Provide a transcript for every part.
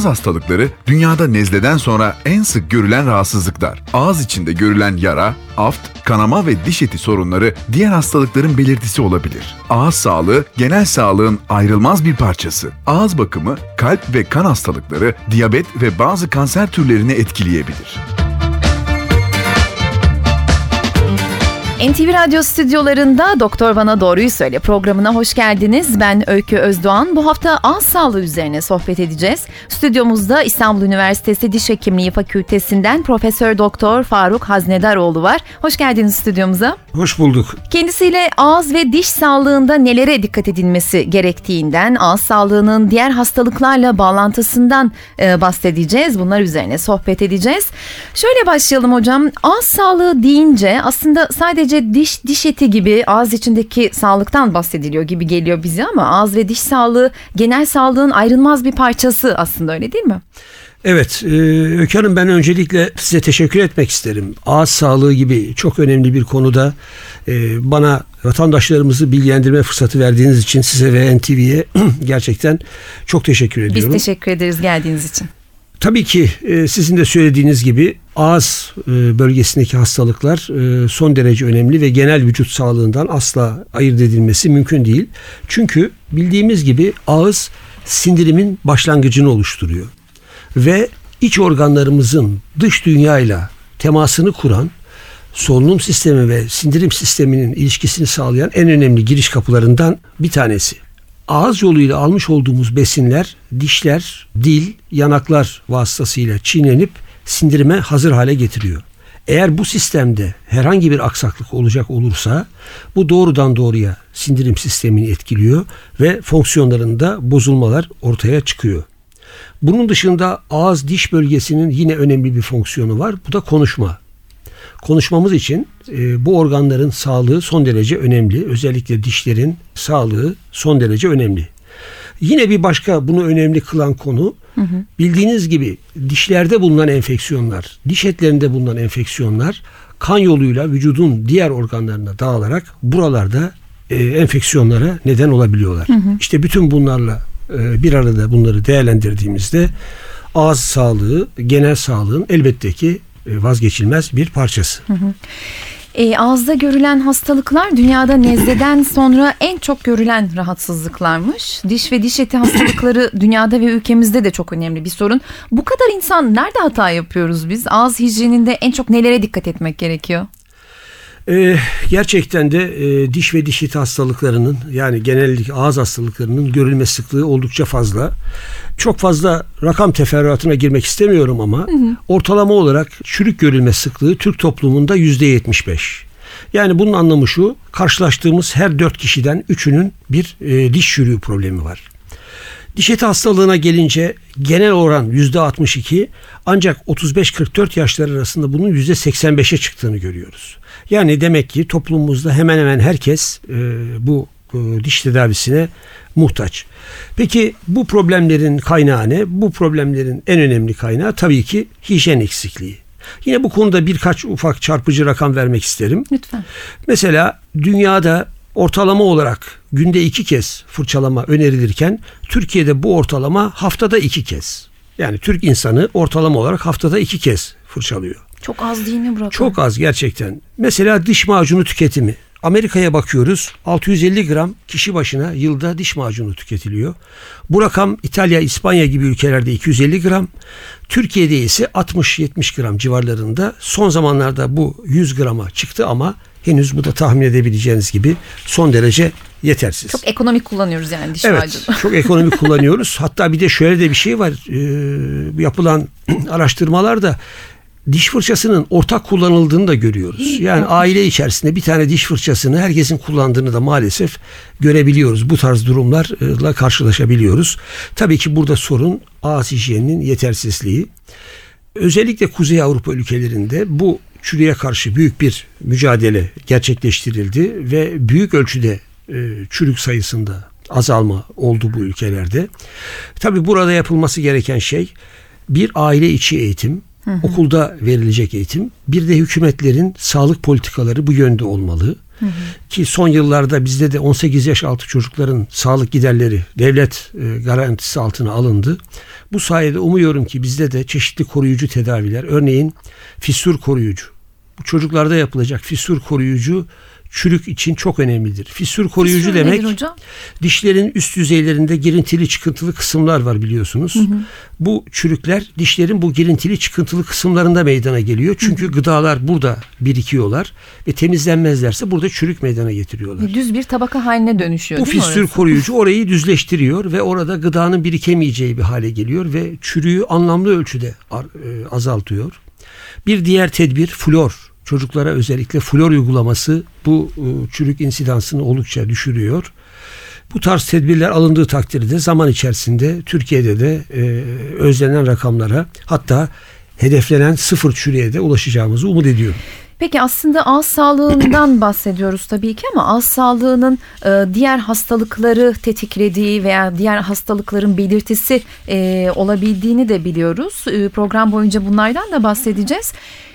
Ağız hastalıkları dünyada nezleden sonra en sık görülen rahatsızlıklar. Ağız içinde görülen yara, aft, kanama ve diş eti sorunları diğer hastalıkların belirtisi olabilir. Ağız sağlığı genel sağlığın ayrılmaz bir parçası. Ağız bakımı kalp ve kan hastalıkları, diyabet ve bazı kanser türlerini etkileyebilir. NTV Radyo stüdyolarında Doktor Bana Doğruyu Söyle programına hoş geldiniz. Ben Öykü Özdoğan. Bu hafta ağız sağlığı üzerine sohbet edeceğiz. Stüdyomuzda İstanbul Üniversitesi Diş Hekimliği Fakültesinden Profesör Doktor Faruk Haznedaroğlu var. Hoş geldiniz stüdyomuza. Hoş bulduk. Kendisiyle ağız ve diş sağlığında nelere dikkat edilmesi gerektiğinden, ağız sağlığının diğer hastalıklarla bağlantısından e, bahsedeceğiz. Bunlar üzerine sohbet edeceğiz. Şöyle başlayalım hocam. Ağız sağlığı deyince aslında sadece sadece diş diş eti gibi ağız içindeki sağlıktan bahsediliyor gibi geliyor bize ama ağız ve diş sağlığı genel sağlığın ayrılmaz bir parçası aslında öyle değil mi? Evet, e, Öykü Hanım ben öncelikle size teşekkür etmek isterim. Ağız sağlığı gibi çok önemli bir konuda e, bana vatandaşlarımızı bilgilendirme fırsatı verdiğiniz için size ve NTV'ye gerçekten çok teşekkür ediyorum. Biz teşekkür ederiz geldiğiniz için. Tabii ki e, sizin de söylediğiniz gibi ağız e, bölgesindeki hastalıklar e, son derece önemli ve genel vücut sağlığından asla ayırt edilmesi mümkün değil. Çünkü bildiğimiz gibi ağız sindirimin başlangıcını oluşturuyor. Ve iç organlarımızın dış dünyayla temasını kuran solunum sistemi ve sindirim sisteminin ilişkisini sağlayan en önemli giriş kapılarından bir tanesi ağız yoluyla almış olduğumuz besinler dişler, dil, yanaklar vasıtasıyla çiğnenip sindirime hazır hale getiriyor. Eğer bu sistemde herhangi bir aksaklık olacak olursa bu doğrudan doğruya sindirim sistemini etkiliyor ve fonksiyonlarında bozulmalar ortaya çıkıyor. Bunun dışında ağız diş bölgesinin yine önemli bir fonksiyonu var. Bu da konuşma konuşmamız için e, bu organların sağlığı son derece önemli. Özellikle dişlerin sağlığı son derece önemli. Yine bir başka bunu önemli kılan konu hı hı. bildiğiniz gibi dişlerde bulunan enfeksiyonlar, diş etlerinde bulunan enfeksiyonlar kan yoluyla vücudun diğer organlarına dağılarak buralarda e, enfeksiyonlara neden olabiliyorlar. Hı hı. İşte bütün bunlarla e, bir arada bunları değerlendirdiğimizde ağız sağlığı, genel sağlığın elbette ki e, vazgeçilmez bir parçası. Hı hı. E, ağızda görülen hastalıklar dünyada nezleden sonra en çok görülen rahatsızlıklarmış. Diş ve diş eti hastalıkları dünyada ve ülkemizde de çok önemli bir sorun. Bu kadar insan nerede hata yapıyoruz biz? Ağız hijyeninde en çok nelere dikkat etmek gerekiyor? Ee, gerçekten de e, diş ve diş eti hastalıklarının yani genellikle ağız hastalıklarının görülme sıklığı oldukça fazla. Çok fazla rakam teferruatına girmek istemiyorum ama hı hı. ortalama olarak çürük görülme sıklığı Türk toplumunda yüzde yetmiş beş. Yani bunun anlamı şu karşılaştığımız her dört kişiden üçünün bir e, diş çürüğü problemi var. Diş eti hastalığına gelince genel oran yüzde 62 ancak 35-44 yaşlar arasında bunun yüzde 85'e çıktığını görüyoruz. Yani demek ki toplumumuzda hemen hemen herkes e, bu e, diş tedavisine muhtaç. Peki bu problemlerin kaynağı ne? Bu problemlerin en önemli kaynağı tabii ki hijyen eksikliği. Yine bu konuda birkaç ufak çarpıcı rakam vermek isterim. Lütfen. Mesela dünyada ortalama olarak günde iki kez fırçalama önerilirken Türkiye'de bu ortalama haftada iki kez. Yani Türk insanı ortalama olarak haftada iki kez fırçalıyor. Çok az değil mi Burak? Çok az gerçekten. Mesela diş macunu tüketimi. Amerika'ya bakıyoruz 650 gram kişi başına yılda diş macunu tüketiliyor. Bu rakam İtalya, İspanya gibi ülkelerde 250 gram. Türkiye'de ise 60-70 gram civarlarında. Son zamanlarda bu 100 grama çıktı ama henüz bu da tahmin edebileceğiniz gibi son derece yetersiz. Çok ekonomik kullanıyoruz yani diş evet, macunu. çok ekonomik kullanıyoruz. Hatta bir de şöyle de bir şey var. Ee, yapılan araştırmalarda diş fırçasının ortak kullanıldığını da görüyoruz. Yani aile içerisinde bir tane diş fırçasını herkesin kullandığını da maalesef görebiliyoruz. Bu tarz durumlarla karşılaşabiliyoruz. Tabii ki burada sorun ağız hijyeninin yetersizliği. Özellikle Kuzey Avrupa ülkelerinde bu çürüye karşı büyük bir mücadele gerçekleştirildi ve büyük ölçüde e, çürük sayısında azalma oldu bu ülkelerde. Tabii burada yapılması gereken şey bir aile içi eğitim, okulda verilecek eğitim, bir de hükümetlerin sağlık politikaları bu yönde olmalı. Ki son yıllarda bizde de 18 yaş altı çocukların sağlık giderleri devlet e, garantisi altına alındı. Bu sayede umuyorum ki bizde de çeşitli koruyucu tedaviler, örneğin fissür koruyucu, bu çocuklarda yapılacak fissür koruyucu çürük için çok önemlidir. Fissür koruyucu Fissür demek hocam? dişlerin üst yüzeylerinde girintili çıkıntılı kısımlar var biliyorsunuz. Bu çürükler dişlerin bu girintili çıkıntılı kısımlarında meydana geliyor. Çünkü gıdalar burada birikiyorlar ve temizlenmezlerse burada çürük meydana getiriyorlar. Düz bir tabaka haline dönüşüyor Bu fissür orası? koruyucu orayı düzleştiriyor ve orada gıdanın birikemeyeceği bir hale geliyor ve çürüğü anlamlı ölçüde e, azaltıyor. Bir diğer tedbir flor. Çocuklara özellikle flor uygulaması bu e, çürük insidansını oldukça düşürüyor. Bu tarz tedbirler alındığı takdirde zaman içerisinde Türkiye'de de e, özlenen rakamlara hatta hedeflenen sıfır çürüğe de ulaşacağımızı umut ediyorum. Peki aslında ağız sağlığından bahsediyoruz tabii ki ama ağız sağlığının e, diğer hastalıkları tetiklediği veya diğer hastalıkların belirtisi e, olabildiğini de biliyoruz. E, program boyunca bunlardan da bahsedeceğiz.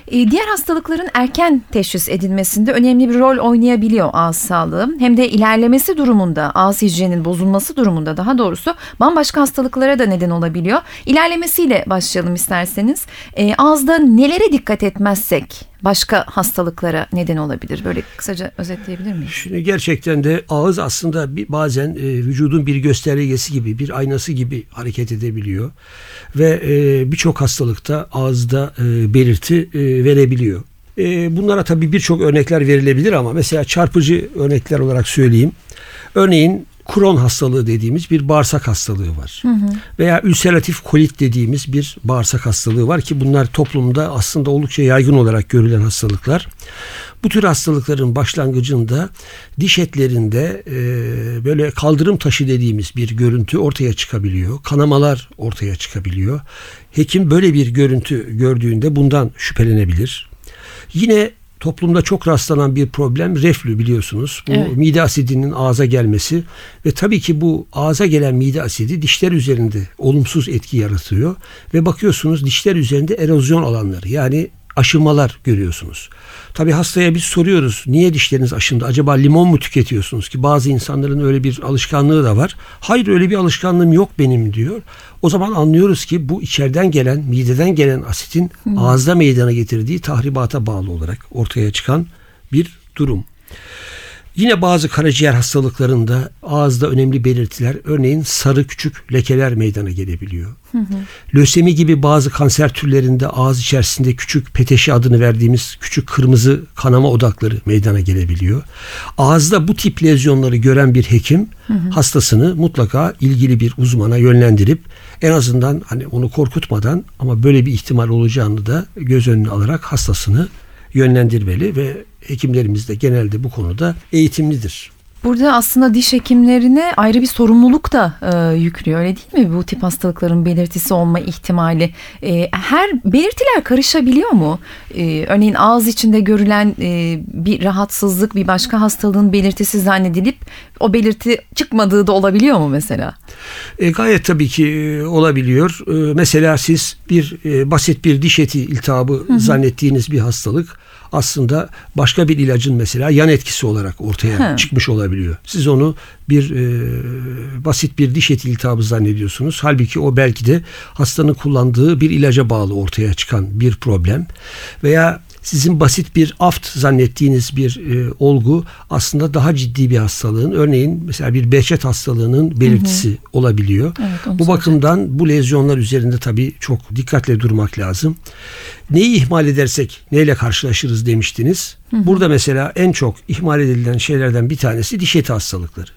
E, diğer hastalıkların erken teşhis edilmesinde önemli bir rol oynayabiliyor ağız sağlığı. Hem de ilerlemesi durumunda, ağız hijyeninin bozulması durumunda daha doğrusu bambaşka hastalıklara da neden olabiliyor. İlerlemesiyle başlayalım isterseniz. E, ağızda nelere dikkat etmezsek başka hastalıklara neden olabilir? Böyle kısaca özetleyebilir miyiz? Şimdi gerçekten de ağız aslında bir, bazen e, vücudun bir göstergesi gibi, bir aynası gibi hareket edebiliyor. Ve e, birçok hastalıkta ağızda e, belirti e, verebiliyor. E, bunlara tabii birçok örnekler verilebilir ama mesela çarpıcı örnekler olarak söyleyeyim. Örneğin Crohn hastalığı dediğimiz bir bağırsak hastalığı var. Veya ülseratif kolit dediğimiz bir bağırsak hastalığı var ki bunlar toplumda aslında oldukça yaygın olarak görülen hastalıklar. Bu tür hastalıkların başlangıcında diş etlerinde e, böyle kaldırım taşı dediğimiz bir görüntü ortaya çıkabiliyor. Kanamalar ortaya çıkabiliyor. Hekim böyle bir görüntü gördüğünde bundan şüphelenebilir. Yine toplumda çok rastlanan bir problem reflü biliyorsunuz. Bu Evet. mide asidinin ağza gelmesi ve tabii ki bu ağza gelen mide asidi dişler üzerinde olumsuz etki yaratıyor ve bakıyorsunuz dişler üzerinde erozyon alanları yani aşınmalar görüyorsunuz. Tabii hastaya biz soruyoruz niye dişleriniz aşındı? Acaba limon mu tüketiyorsunuz ki bazı insanların öyle bir alışkanlığı da var. Hayır öyle bir alışkanlığım yok benim diyor. O zaman anlıyoruz ki bu içeriden gelen, mideden gelen asitin ağızda meydana getirdiği tahribata bağlı olarak ortaya çıkan bir durum. Yine bazı karaciğer hastalıklarında ağızda önemli belirtiler, örneğin sarı küçük lekeler meydana gelebiliyor. Lösemi gibi bazı kanser türlerinde ağız içerisinde küçük peteşi adını verdiğimiz küçük kırmızı kanama odakları meydana gelebiliyor. Ağızda bu tip lezyonları gören bir hekim hastasını mutlaka ilgili bir uzmana yönlendirip en azından hani onu korkutmadan ama böyle bir ihtimal olacağını da göz önüne alarak hastasını yönlendirmeli ve hekimlerimiz de genelde bu konuda eğitimlidir. Burada aslında diş hekimlerine ayrı bir sorumluluk da e, yüklüyor öyle değil mi? Bu tip hastalıkların belirtisi olma ihtimali. E, her belirtiler karışabiliyor mu? E, örneğin ağız içinde görülen e, bir rahatsızlık bir başka hastalığın belirtisi zannedilip o belirti çıkmadığı da olabiliyor mu mesela? E, gayet tabii ki e, olabiliyor. E, mesela siz bir e, basit bir diş eti iltihabı zannettiğiniz bir hastalık aslında başka bir ilacın mesela yan etkisi olarak ortaya Hı. çıkmış olabiliyor. Siz onu bir e, basit bir diş eti iltihabı zannediyorsunuz. Halbuki o belki de hastanın kullandığı bir ilaca bağlı ortaya çıkan bir problem. Veya sizin basit bir aft zannettiğiniz bir e, olgu aslında daha ciddi bir hastalığın örneğin mesela bir behçet hastalığının belirtisi olabiliyor. Evet, bu bakımdan bu lezyonlar üzerinde tabii çok dikkatle durmak lazım. Neyi ihmal edersek neyle karşılaşırız demiştiniz. Burada mesela en çok ihmal edilen şeylerden bir tanesi diş eti hastalıkları.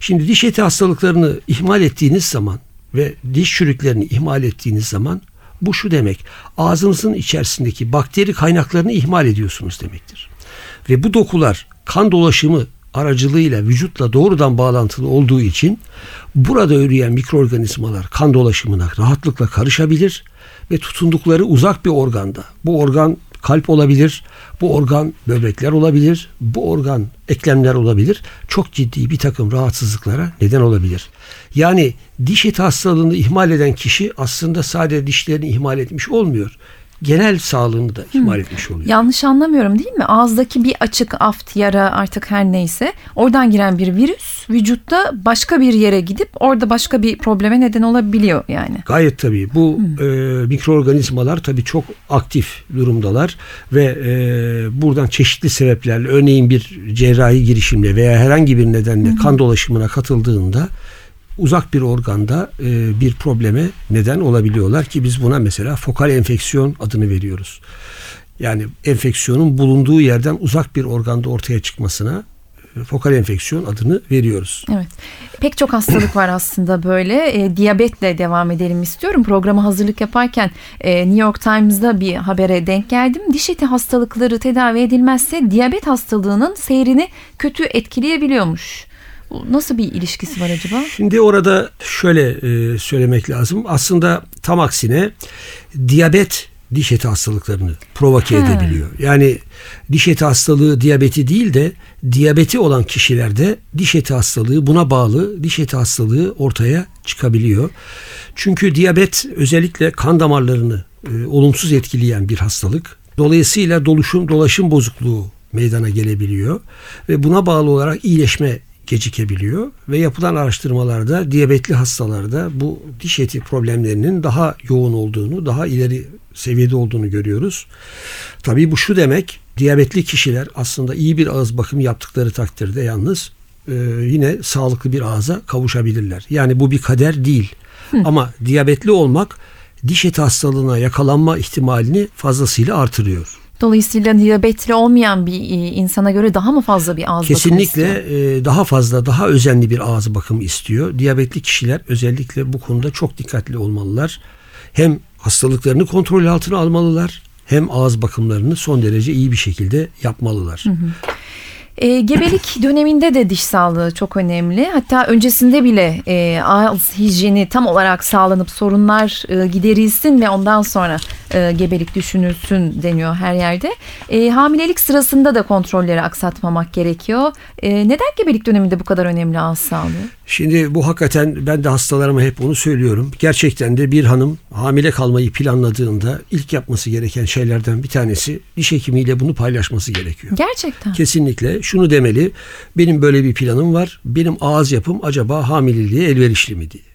Şimdi diş eti hastalıklarını ihmal ettiğiniz zaman ve diş çürüklerini ihmal ettiğiniz zaman bu şu demek. Ağzınızın içerisindeki bakteri kaynaklarını ihmal ediyorsunuz demektir. Ve bu dokular kan dolaşımı aracılığıyla vücutla doğrudan bağlantılı olduğu için burada üreyen mikroorganizmalar kan dolaşımına rahatlıkla karışabilir ve tutundukları uzak bir organda bu organ kalp olabilir, bu organ böbrekler olabilir, bu organ eklemler olabilir. Çok ciddi bir takım rahatsızlıklara neden olabilir. Yani diş eti hastalığını ihmal eden kişi aslında sadece dişlerini ihmal etmiş olmuyor genel sağlığını da ihmal etmiş oluyor. Yanlış anlamıyorum değil mi? Ağızdaki bir açık aft, yara artık her neyse oradan giren bir virüs vücutta başka bir yere gidip orada başka bir probleme neden olabiliyor yani. Gayet tabii. Bu e, mikroorganizmalar tabii çok aktif durumdalar ve e, buradan çeşitli sebeplerle örneğin bir cerrahi girişimle veya herhangi bir nedenle kan dolaşımına katıldığında uzak bir organda e, bir probleme neden olabiliyorlar ki biz buna mesela fokal enfeksiyon adını veriyoruz. Yani enfeksiyonun bulunduğu yerden uzak bir organda ortaya çıkmasına e, fokal enfeksiyon adını veriyoruz. Evet. Pek çok hastalık var aslında böyle. E, diyabetle devam edelim istiyorum. Programa hazırlık yaparken e, New York Times'da bir habere denk geldim. Diş eti hastalıkları tedavi edilmezse diyabet hastalığının seyrini kötü etkileyebiliyormuş. Nasıl bir ilişkisi var acaba? Şimdi orada şöyle e, söylemek lazım. Aslında tam aksine diyabet diş eti hastalıklarını provoke He. edebiliyor. Yani diş eti hastalığı diyabeti değil de diyabeti olan kişilerde diş eti hastalığı buna bağlı diş eti hastalığı ortaya çıkabiliyor. Çünkü diyabet özellikle kan damarlarını e, olumsuz etkileyen bir hastalık. Dolayısıyla doluşum dolaşım bozukluğu meydana gelebiliyor ve buna bağlı olarak iyileşme gecikebiliyor ve yapılan araştırmalarda diyabetli hastalarda bu diş eti problemlerinin daha yoğun olduğunu, daha ileri seviyede olduğunu görüyoruz. Tabii bu şu demek, diyabetli kişiler aslında iyi bir ağız bakımı yaptıkları takdirde yalnız e, yine sağlıklı bir ağza kavuşabilirler. Yani bu bir kader değil. Hı. Ama diyabetli olmak diş eti hastalığına yakalanma ihtimalini fazlasıyla artırıyor. Dolayısıyla diyabetli olmayan bir e, insana göre daha mı fazla bir ağız Kesinlikle bakımı? Kesinlikle daha fazla, daha özenli bir ağız bakımı istiyor. Diyabetli kişiler özellikle bu konuda çok dikkatli olmalılar. Hem hastalıklarını kontrol altına almalılar hem ağız bakımlarını son derece iyi bir şekilde yapmalılar. Hı hı. E, gebelik döneminde de diş sağlığı çok önemli. Hatta öncesinde bile e, ağız hijyeni tam olarak sağlanıp sorunlar e, giderilsin ve ondan sonra e, gebelik düşünülsün deniyor her yerde. E, hamilelik sırasında da kontrolleri aksatmamak gerekiyor. E, neden gebelik döneminde bu kadar önemli ağız sağlığı? Şimdi bu hakikaten ben de hastalarıma hep onu söylüyorum. Gerçekten de bir hanım hamile kalmayı planladığında ilk yapması gereken şeylerden bir tanesi diş hekimiyle bunu paylaşması gerekiyor. Gerçekten. Kesinlikle şunu demeli. Benim böyle bir planım var. Benim ağız yapım acaba hamileliğe elverişli mi diye.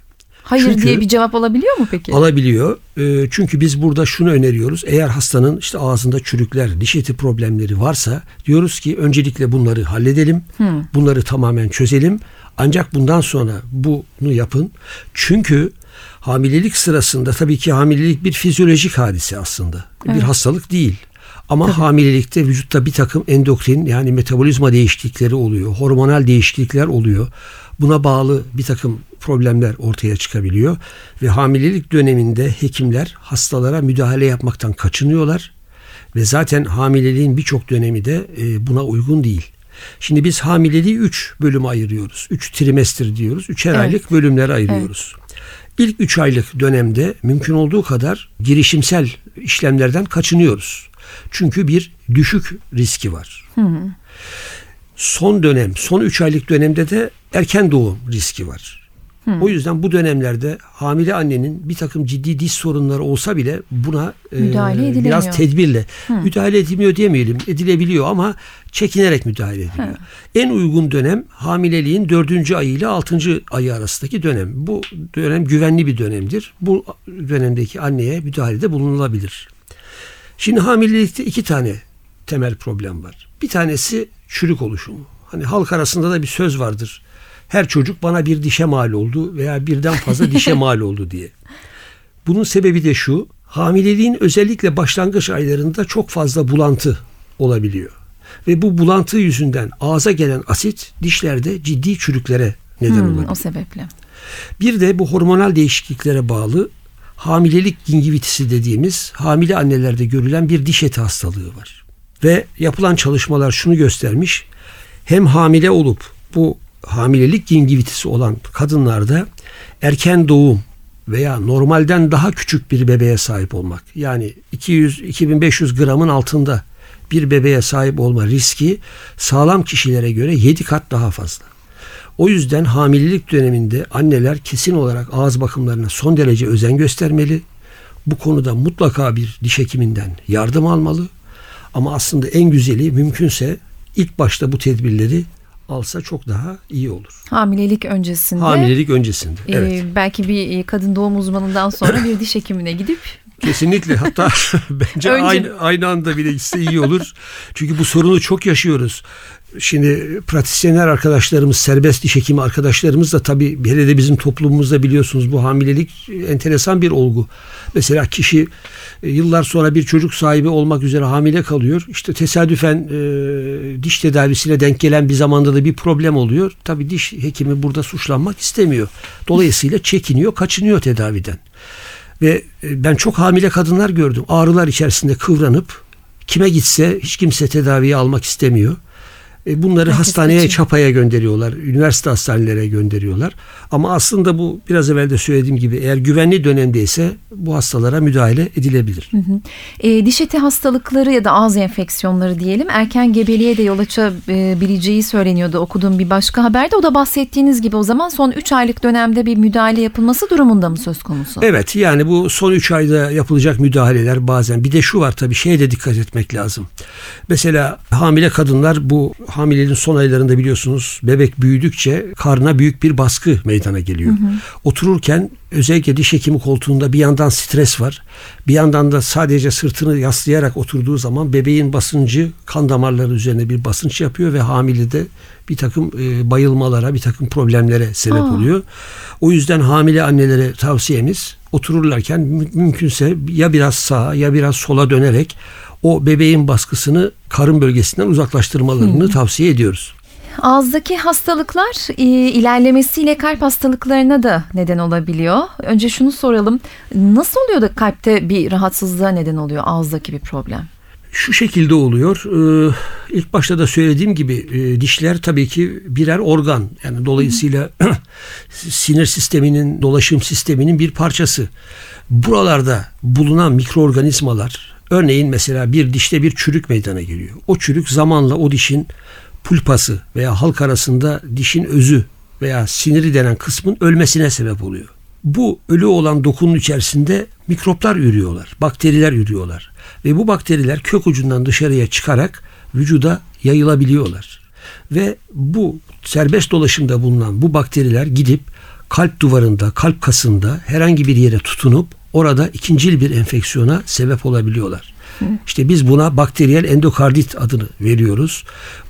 Hayır çünkü, diye bir cevap alabiliyor mu peki? Alabiliyor. E, çünkü biz burada şunu öneriyoruz. Eğer hastanın işte ağzında çürükler, diş eti problemleri varsa diyoruz ki öncelikle bunları halledelim. Hmm. Bunları tamamen çözelim. Ancak bundan sonra bunu yapın. Çünkü hamilelik sırasında tabii ki hamilelik bir fizyolojik hadise aslında. Evet. Bir hastalık değil. Ama Tabii. hamilelikte vücutta bir takım endokrin yani metabolizma değişiklikleri oluyor. Hormonal değişiklikler oluyor. Buna bağlı bir takım problemler ortaya çıkabiliyor. Ve hamilelik döneminde hekimler hastalara müdahale yapmaktan kaçınıyorlar. Ve zaten hamileliğin birçok dönemi de e, buna uygun değil. Şimdi biz hamileliği 3 bölüme ayırıyoruz. 3 trimester diyoruz. 3'er evet. aylık bölümlere ayırıyoruz. Evet. İlk 3 aylık dönemde mümkün olduğu kadar girişimsel işlemlerden kaçınıyoruz. Çünkü bir düşük riski var. Hı hı. Son dönem, son 3 aylık dönemde de erken doğum riski var. Hı. O yüzden bu dönemlerde hamile annenin bir takım ciddi diş sorunları olsa bile buna müdahale e, biraz tedbirle Hı. müdahale edilmiyor diyemeyelim edilebiliyor ama çekinerek müdahale ediliyor. Hı. En uygun dönem hamileliğin dördüncü ayı ile altıncı ayı arasındaki dönem. Bu dönem güvenli bir dönemdir. Bu dönemdeki anneye müdahalede bulunulabilir. Şimdi hamilelikte iki tane temel problem var. Bir tanesi çürük oluşumu. Hani halk arasında da bir söz vardır. Her çocuk bana bir dişe mal oldu veya birden fazla dişe mal oldu diye. Bunun sebebi de şu. Hamileliğin özellikle başlangıç aylarında çok fazla bulantı olabiliyor. Ve bu bulantı yüzünden ağza gelen asit dişlerde ciddi çürüklere neden hmm, olabiliyor. O sebeple. Bir de bu hormonal değişikliklere bağlı hamilelik gingivitisi dediğimiz hamile annelerde görülen bir diş eti hastalığı var. Ve yapılan çalışmalar şunu göstermiş. Hem hamile olup bu hamilelik gingivitisi olan kadınlarda erken doğum veya normalden daha küçük bir bebeğe sahip olmak. Yani 200-2500 gramın altında bir bebeğe sahip olma riski sağlam kişilere göre 7 kat daha fazla. O yüzden hamilelik döneminde anneler kesin olarak ağız bakımlarına son derece özen göstermeli. Bu konuda mutlaka bir diş hekiminden yardım almalı. Ama aslında en güzeli mümkünse ilk başta bu tedbirleri alsa çok daha iyi olur. Hamilelik öncesinde. Hamilelik öncesinde. e, Evet. belki bir kadın doğum uzmanından sonra bir diş hekimine gidip Kesinlikle hatta bence Önce- aynı, aynı anda bile gitse iyi olur. Çünkü bu sorunu çok yaşıyoruz. Şimdi pratisyenler arkadaşlarımız, serbest diş hekimi arkadaşlarımız da tabii hele de bizim toplumumuzda biliyorsunuz bu hamilelik enteresan bir olgu. Mesela kişi e, yıllar sonra bir çocuk sahibi olmak üzere hamile kalıyor. İşte tesadüfen e, diş tedavisine denk gelen bir zamanda da bir problem oluyor. Tabii diş hekimi burada suçlanmak istemiyor. Dolayısıyla çekiniyor, kaçınıyor tedaviden. Ve e, ben çok hamile kadınlar gördüm. Ağrılar içerisinde kıvranıp kime gitse hiç kimse tedaviye almak istemiyor. E, Bunları Herkes hastaneye, kaçıyor. çapaya gönderiyorlar. Üniversite hastanelere gönderiyorlar. Ama aslında bu biraz evvel de söylediğim gibi eğer güvenli dönemdeyse bu hastalara müdahale edilebilir. E, diş eti hastalıkları ya da ağız enfeksiyonları diyelim erken gebeliğe de yol açabileceği söyleniyordu okuduğum bir başka haberde. O da bahsettiğiniz gibi o zaman son 3 aylık dönemde bir müdahale yapılması durumunda mı söz konusu? Evet yani bu son 3 ayda yapılacak müdahaleler bazen bir de şu var tabii şeye de dikkat etmek lazım. Mesela hamile kadınlar bu hamileliğin son aylarında biliyorsunuz bebek büyüdükçe karnına büyük bir baskı meydana geliyor. Otururken özellikle diş hekimi koltuğunda bir yandan stres var. Bir yandan da sadece sırtını yaslayarak oturduğu zaman bebeğin basıncı kan damarları üzerine bir basınç yapıyor ve hamilede bir takım e, bayılmalara, bir takım problemlere sebep Aa. oluyor. O yüzden hamile annelere tavsiyemiz otururlarken mü- mümkünse ya biraz sağa ya biraz sola dönerek o bebeğin baskısını karın bölgesinden uzaklaştırmalarını tavsiye ediyoruz. Ağızdaki hastalıklar e, ilerlemesiyle kalp hastalıklarına da neden olabiliyor. Önce şunu soralım. Nasıl oluyor da kalpte bir rahatsızlığa neden oluyor ağızdaki bir problem? Şu şekilde oluyor. Ee, ilk başta da söylediğim gibi e, dişler tabii ki birer organ. Yani dolayısıyla sinir sisteminin, dolaşım sisteminin bir parçası. Buralarda bulunan mikroorganizmalar, örneğin mesela bir dişte bir çürük meydana geliyor. O çürük zamanla o dişin pulpası veya halk arasında dişin özü veya siniri denen kısmın ölmesine sebep oluyor. Bu ölü olan dokunun içerisinde mikroplar ürüyorlar, bakteriler ürüyorlar ve bu bakteriler kök ucundan dışarıya çıkarak vücuda yayılabiliyorlar. Ve bu serbest dolaşımda bulunan bu bakteriler gidip kalp duvarında, kalp kasında herhangi bir yere tutunup orada ikincil bir enfeksiyona sebep olabiliyorlar. İşte biz buna bakteriyel endokardit adını veriyoruz.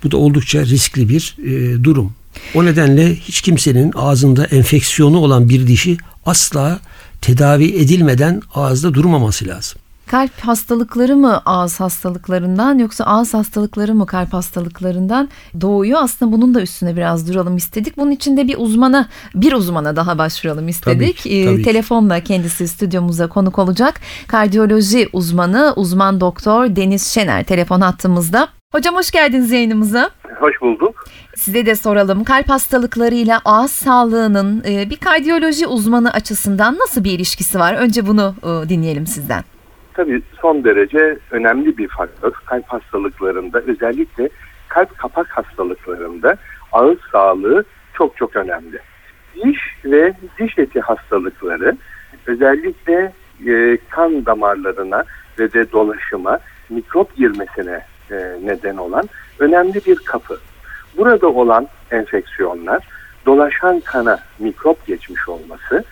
Bu da oldukça riskli bir e, durum. O nedenle hiç kimsenin ağzında enfeksiyonu olan bir dişi asla tedavi edilmeden ağızda durmaması lazım. Kalp hastalıkları mı ağız hastalıklarından yoksa ağız hastalıkları mı kalp hastalıklarından doğuyor? Aslında bunun da üstüne biraz duralım istedik. Bunun için de bir uzmana, bir uzmana daha başvuralım istedik. Tabii ki, Ee, tabii ki. telefonla kendisi stüdyomuza konuk olacak. Kardiyoloji uzmanı, uzman doktor Deniz Şener telefon hattımızda. Hocam hoş geldiniz yayınımıza. Hoş bulduk. Size de soralım. Kalp hastalıklarıyla ağız sağlığının e, bir kardiyoloji uzmanı açısından nasıl bir ilişkisi var? Önce bunu e, dinleyelim sizden. Tabii son derece önemli bir faktör. Kalp hastalıklarında özellikle kalp kapak hastalıklarında ağız sağlığı çok çok önemli. Diş ve diş eti hastalıkları özellikle e, kan damarlarına ve de dolaşıma mikrop girmesine e, neden olan önemli bir kapı. Burada olan enfeksiyonlar dolaşan kana mikrop geçmiş olması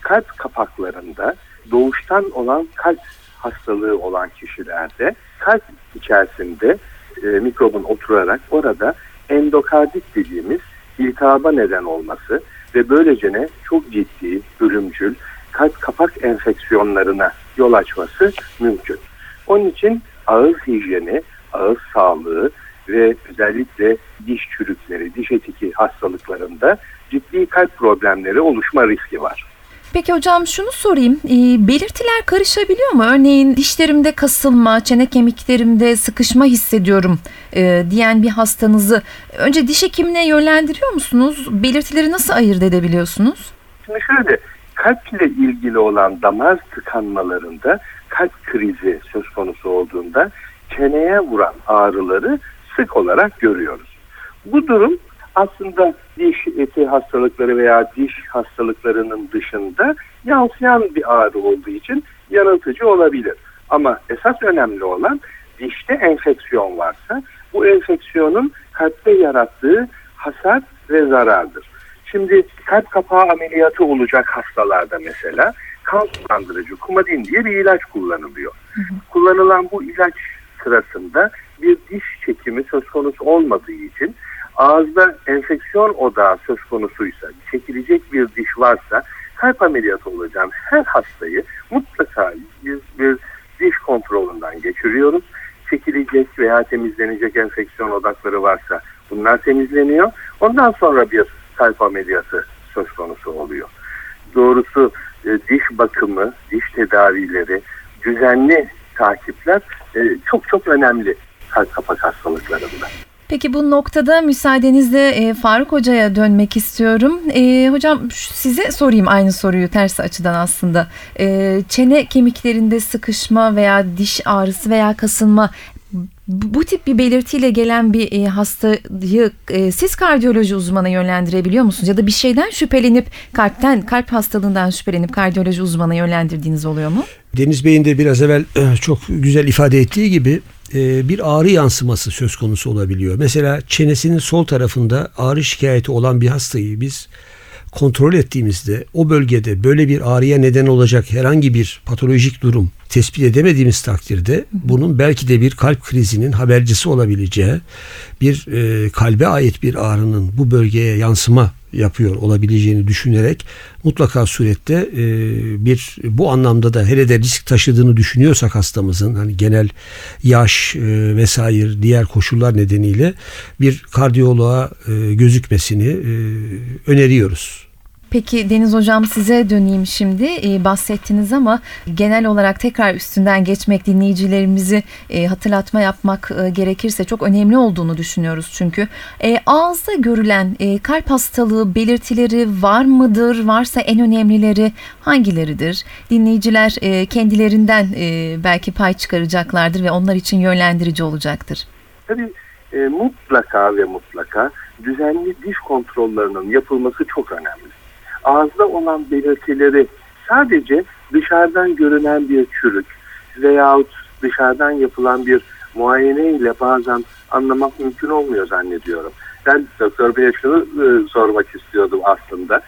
kalp kapaklarında doğuştan olan kalp hastalığı olan kişilerde kalp içerisinde e, mikrobun oturarak orada endokardit dediğimiz iltihaba neden olması ve böylece ne çok ciddi ölümcül kalp kapak enfeksiyonlarına yol açması mümkün. Onun için ağız hijyeni, ağız sağlığı ve özellikle diş çürükleri, diş etiki hastalıklarında ciddi kalp problemleri oluşma riski var. Peki hocam şunu sorayım. Ee, belirtiler karışabiliyor mu? Örneğin dişlerimde kasılma, çene kemiklerimde sıkışma hissediyorum e, diyen bir hastanızı önce diş hekimine yönlendiriyor musunuz? Belirtileri nasıl ayırt edebiliyorsunuz? Şimdi şöyle kalple ilgili olan damar tıkanmalarında kalp krizi söz konusu olduğunda çeneye vuran ağrıları sık olarak görüyoruz. Bu durum aslında diş eti hastalıkları veya diş hastalıklarının dışında yansıyan bir ağrı olduğu için yanıltıcı olabilir. Ama esas önemli olan dişte enfeksiyon varsa bu enfeksiyonun kalpte yarattığı hasar ve zarardır. Şimdi kalp kapağı ameliyatı olacak hastalarda mesela kan sulandırıcı kumadin diye bir ilaç kullanılıyor. Hı hı. Kullanılan bu ilaç sırasında bir diş çekimi söz konusu olmadığı için ağızda enfeksiyon odağı söz konusuysa, çekilecek bir diş varsa kalp ameliyatı olacağım her hastayı mutlaka biz bir diş kontrolünden geçiriyoruz. Çekilecek veya temizlenecek enfeksiyon odakları varsa bunlar temizleniyor. Ondan sonra bir kalp ameliyatı söz konusu oluyor. Doğrusu e, diş bakımı, diş tedavileri, düzenli takipler e, çok çok önemli kalp kapak hastalıklarında. Peki bu noktada müsaadenizle e, Faruk Hoca'ya dönmek istiyorum. E, hocam size sorayım aynı soruyu ters açıdan aslında. E, çene kemiklerinde sıkışma veya diş ağrısı veya kasılma bu tip bir belirtiyle gelen bir e, hastayı e, siz kardiyoloji uzmanı yönlendirebiliyor musunuz? Ya da bir şeyden şüphelenip kalpten, kalp hastalığından şüphelenip kardiyoloji uzmanı yönlendirdiğiniz oluyor mu? Deniz Bey'in de biraz evvel e, çok güzel ifade ettiği gibi e, bir ağrı yansıması söz konusu olabiliyor. Mesela çenesinin sol tarafında ağrı şikayeti olan bir hastayı biz kontrol ettiğimizde o bölgede böyle bir ağrıya neden olacak herhangi bir patolojik durum tespit edemediğimiz takdirde bunun belki de bir kalp krizinin habercisi olabileceği bir e, kalbe ait bir ağrının bu bölgeye yansıma yapıyor olabileceğini düşünerek mutlaka surette e, bir bu anlamda da hele de risk taşıdığını düşünüyorsak hastamızın hani genel yaş e, vesaire diğer koşullar nedeniyle bir kardiyoloğa e, gözükmesini e, öneriyoruz. Peki Deniz Hocam size döneyim şimdi. E, bahsettiniz ama genel olarak tekrar üstünden geçmek dinleyicilerimizi e, hatırlatma yapmak e, gerekirse çok önemli olduğunu düşünüyoruz çünkü. E, ağızda görülen e, kalp hastalığı belirtileri var mıdır? Varsa en önemlileri hangileridir? Dinleyiciler e, kendilerinden e, belki pay çıkaracaklardır ve onlar için yönlendirici olacaktır. Tabii e, mutlaka ve mutlaka düzenli diş kontrollerinin yapılması çok önemli ağızda olan belirtileri sadece dışarıdan görünen bir çürük veyahut dışarıdan yapılan bir muayene ile bazen anlamak mümkün olmuyor zannediyorum. Ben Doktor Bey'e şunu e, sormak istiyordum aslında.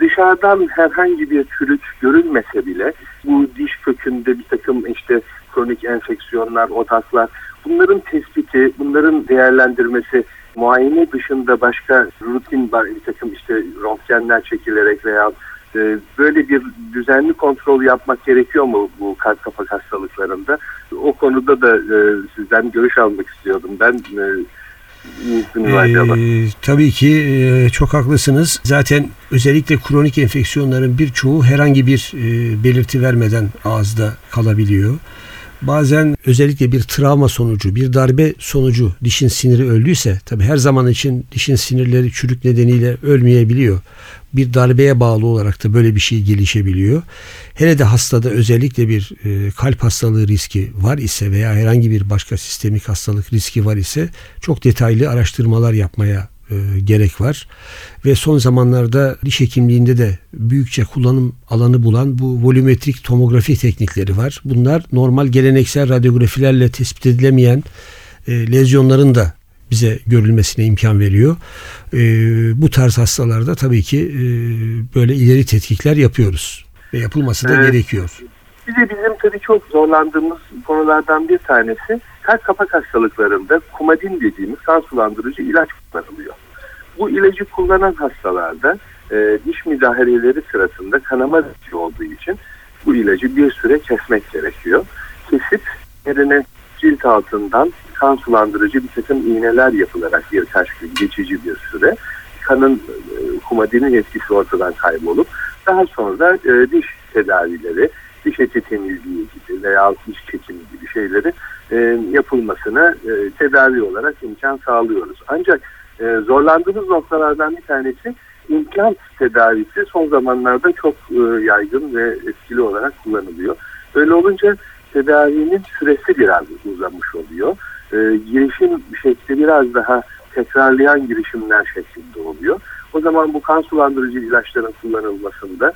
Dışarıdan herhangi bir çürük görünmese bile bu diş kökünde bir takım işte kronik enfeksiyonlar, odaklar bunların tespiti, bunların değerlendirmesi muayene dışında başka rutin bir takım işte röntgenler çekilerek veya e, böyle bir düzenli kontrol yapmak gerekiyor mu bu kalp kapak hastalıklarında? O konuda da e, sizden görüş almak istiyordum. Ben e, ee, tabii ki e, çok haklısınız. Zaten özellikle kronik enfeksiyonların birçoğu herhangi bir e, belirti vermeden ağızda kalabiliyor. Bazen özellikle bir travma sonucu, bir darbe sonucu dişin siniri öldüyse tabi her zaman için dişin sinirleri çürük nedeniyle ölmeyebiliyor. Bir darbeye bağlı olarak da böyle bir şey gelişebiliyor. Hele de hastada özellikle bir e, kalp hastalığı riski var ise veya herhangi bir başka sistemik hastalık riski var ise çok detaylı araştırmalar yapmaya e, gerek var. Ve son zamanlarda diş hekimliğinde de büyükçe kullanım alanı bulan bu volümetrik tomografi teknikleri var. Bunlar normal geleneksel radyografilerle tespit edilemeyen e, lezyonların da bize görülmesine imkan veriyor. E, bu tarz hastalarda tabii ki e, böyle ileri tetkikler yapıyoruz ve yapılması da evet. gerekiyor. Bir de bizim tabii çok zorlandığımız konulardan bir tanesi kalp kapak hastalıklarında kumadin dediğimiz kan sulandırıcı ilaç kullanılıyor. Bu ilacı kullanan hastalarda e, diş müdahaleleri sırasında kanama riski olduğu için bu ilacı bir süre kesmek gerekiyor. Kesip yerine cilt altından kan sulandırıcı bir takım iğneler yapılarak birkaç gün geçici bir süre kanın e, kumadinin etkisi ortadan kaybolup daha sonra e, diş tedavileri, diş eti temizliği gibi veya diş çekimi gibi şeyleri e, yapılmasına e, tedavi olarak imkan sağlıyoruz. Ancak e, zorlandığımız noktalardan bir tanesi implant tedavisi son zamanlarda çok e, yaygın ve etkili olarak kullanılıyor. Böyle olunca tedavinin süresi biraz uzamış oluyor. Girişim şekli biraz daha tekrarlayan girişimler şeklinde oluyor. O zaman bu kan sulandırıcı ilaçların kullanılmasında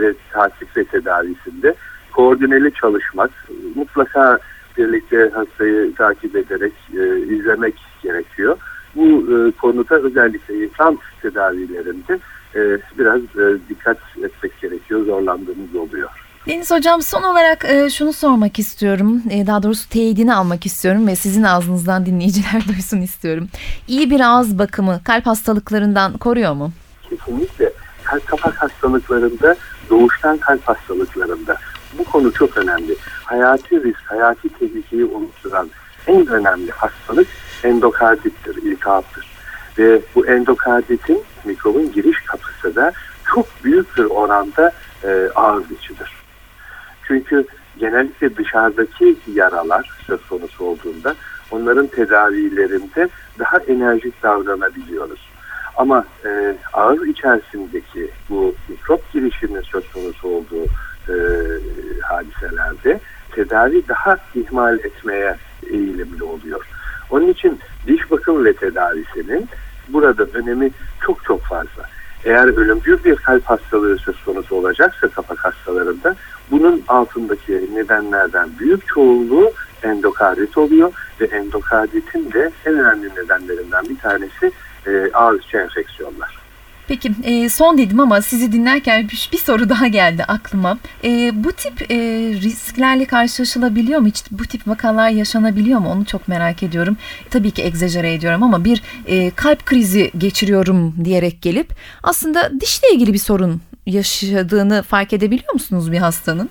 ve takip ve tedavisinde koordineli çalışmak, mutlaka birlikte hastayı takip ederek e, izlemek gerekiyor. Bu e, konuda özellikle insan tedavilerinde e, biraz e, dikkat etmek gerekiyor, zorlandığımız oluyor. Deniz Hocam son olarak e, şunu sormak istiyorum. E, daha doğrusu teyidini almak istiyorum ve sizin ağzınızdan dinleyiciler duysun istiyorum. İyi bir ağız bakımı kalp hastalıklarından koruyor mu? Kesinlikle. Kalp kapak hastalıklarında, doğuştan kalp hastalıklarında bu konu çok önemli. Hayati risk, hayati tehlikeyi oluşturan en önemli hastalık endokardittir, iltihaptır. Ve bu endokarditin mikrobun giriş kapısı da çok büyük bir oranda e, ağız içidir. Çünkü genellikle dışarıdaki yaralar söz konusu olduğunda onların tedavilerinde daha enerjik davranabiliyoruz. Ama e, ağız içerisindeki bu mikrop girişinin söz konusu olduğu e, hadiselerde tedavi daha ihmal etmeye eğilimli oluyor. Onun için diş bakım ve tedavisinin burada önemi çok çok fazla. Eğer ölümcül bir kalp hastalığı söz konusu olacaksa kapak hastalarında bunun altındaki nedenlerden büyük çoğunluğu endokardit oluyor ve endokarditin de en önemli nedenlerinden bir tanesi e, ağız içi enfeksiyonlar. Peki e, son dedim ama sizi dinlerken bir, bir soru daha geldi aklıma. E, bu tip e, risklerle karşılaşılabiliyor mu? Hiç bu tip vakalar yaşanabiliyor mu? Onu çok merak ediyorum. Tabii ki egzajere ediyorum ama bir e, kalp krizi geçiriyorum diyerek gelip aslında dişle ilgili bir sorun yaşadığını fark edebiliyor musunuz bir hastanın?